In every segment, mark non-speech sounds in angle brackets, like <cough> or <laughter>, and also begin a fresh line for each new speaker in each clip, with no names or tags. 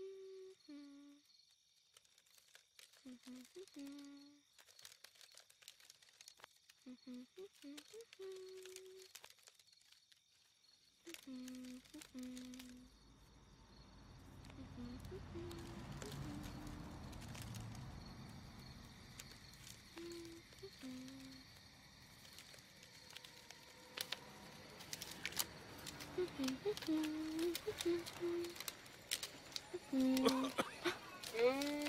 Mm-hmm. うん <laughs>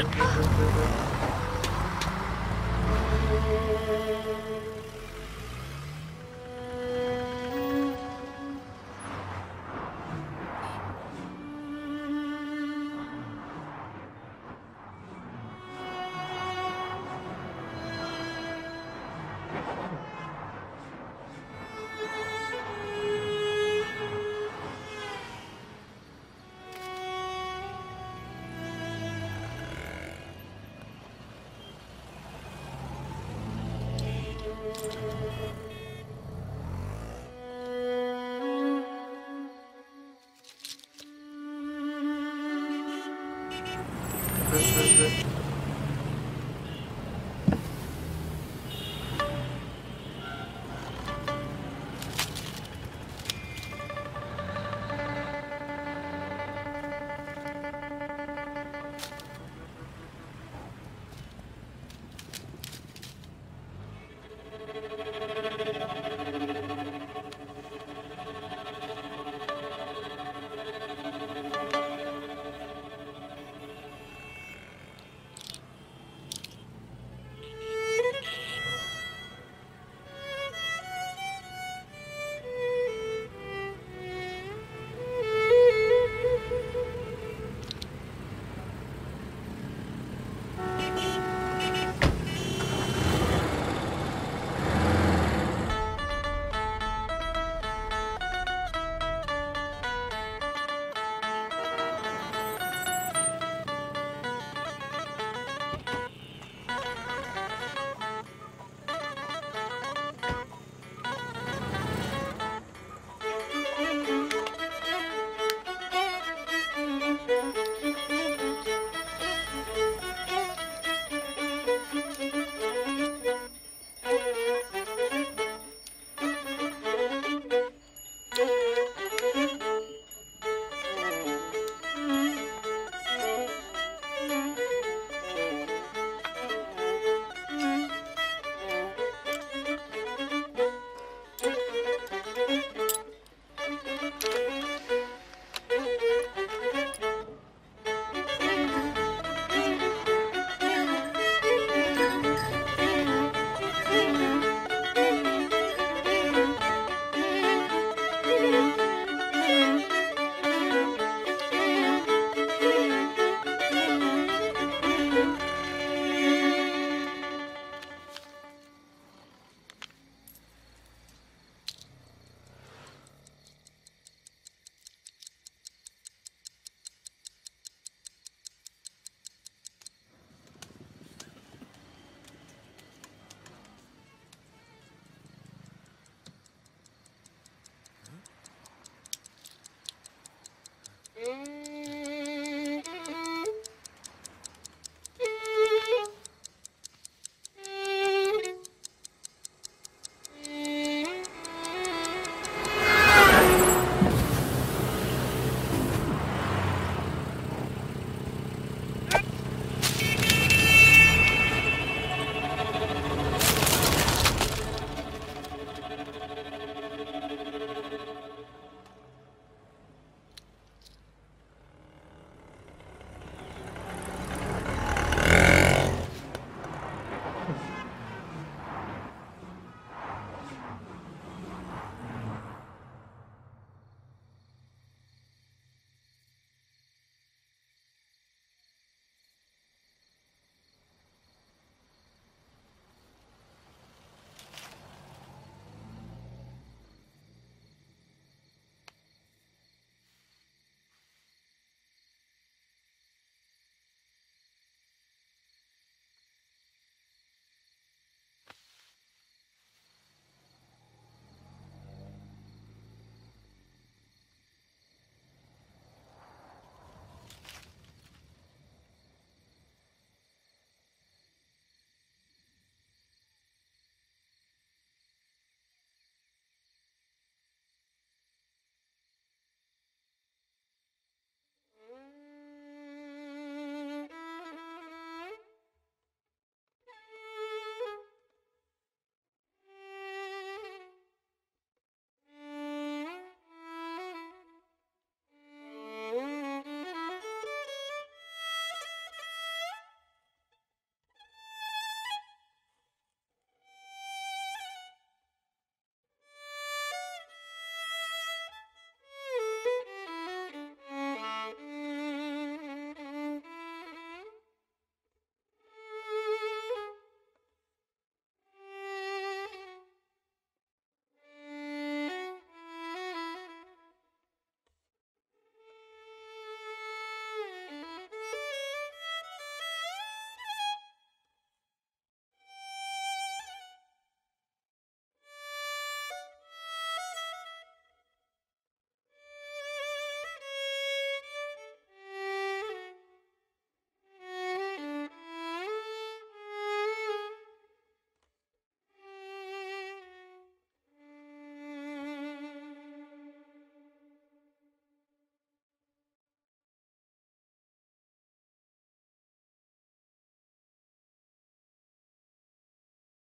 I... です